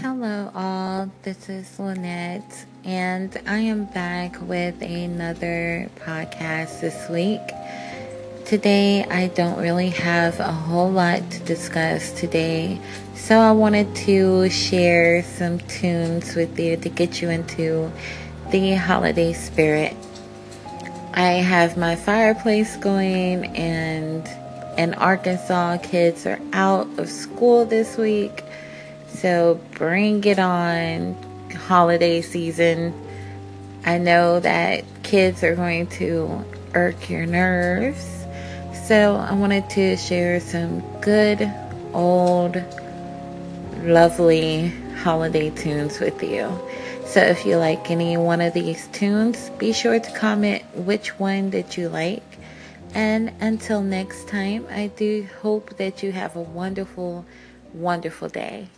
Hello, all. This is Lynette, and I am back with another podcast this week. Today, I don't really have a whole lot to discuss today, so I wanted to share some tunes with you to get you into the holiday spirit. I have my fireplace going, and in Arkansas, kids are out of school this week. So bring it on, holiday season. I know that kids are going to irk your nerves. So I wanted to share some good, old, lovely holiday tunes with you. So if you like any one of these tunes, be sure to comment which one that you like. And until next time, I do hope that you have a wonderful, wonderful day.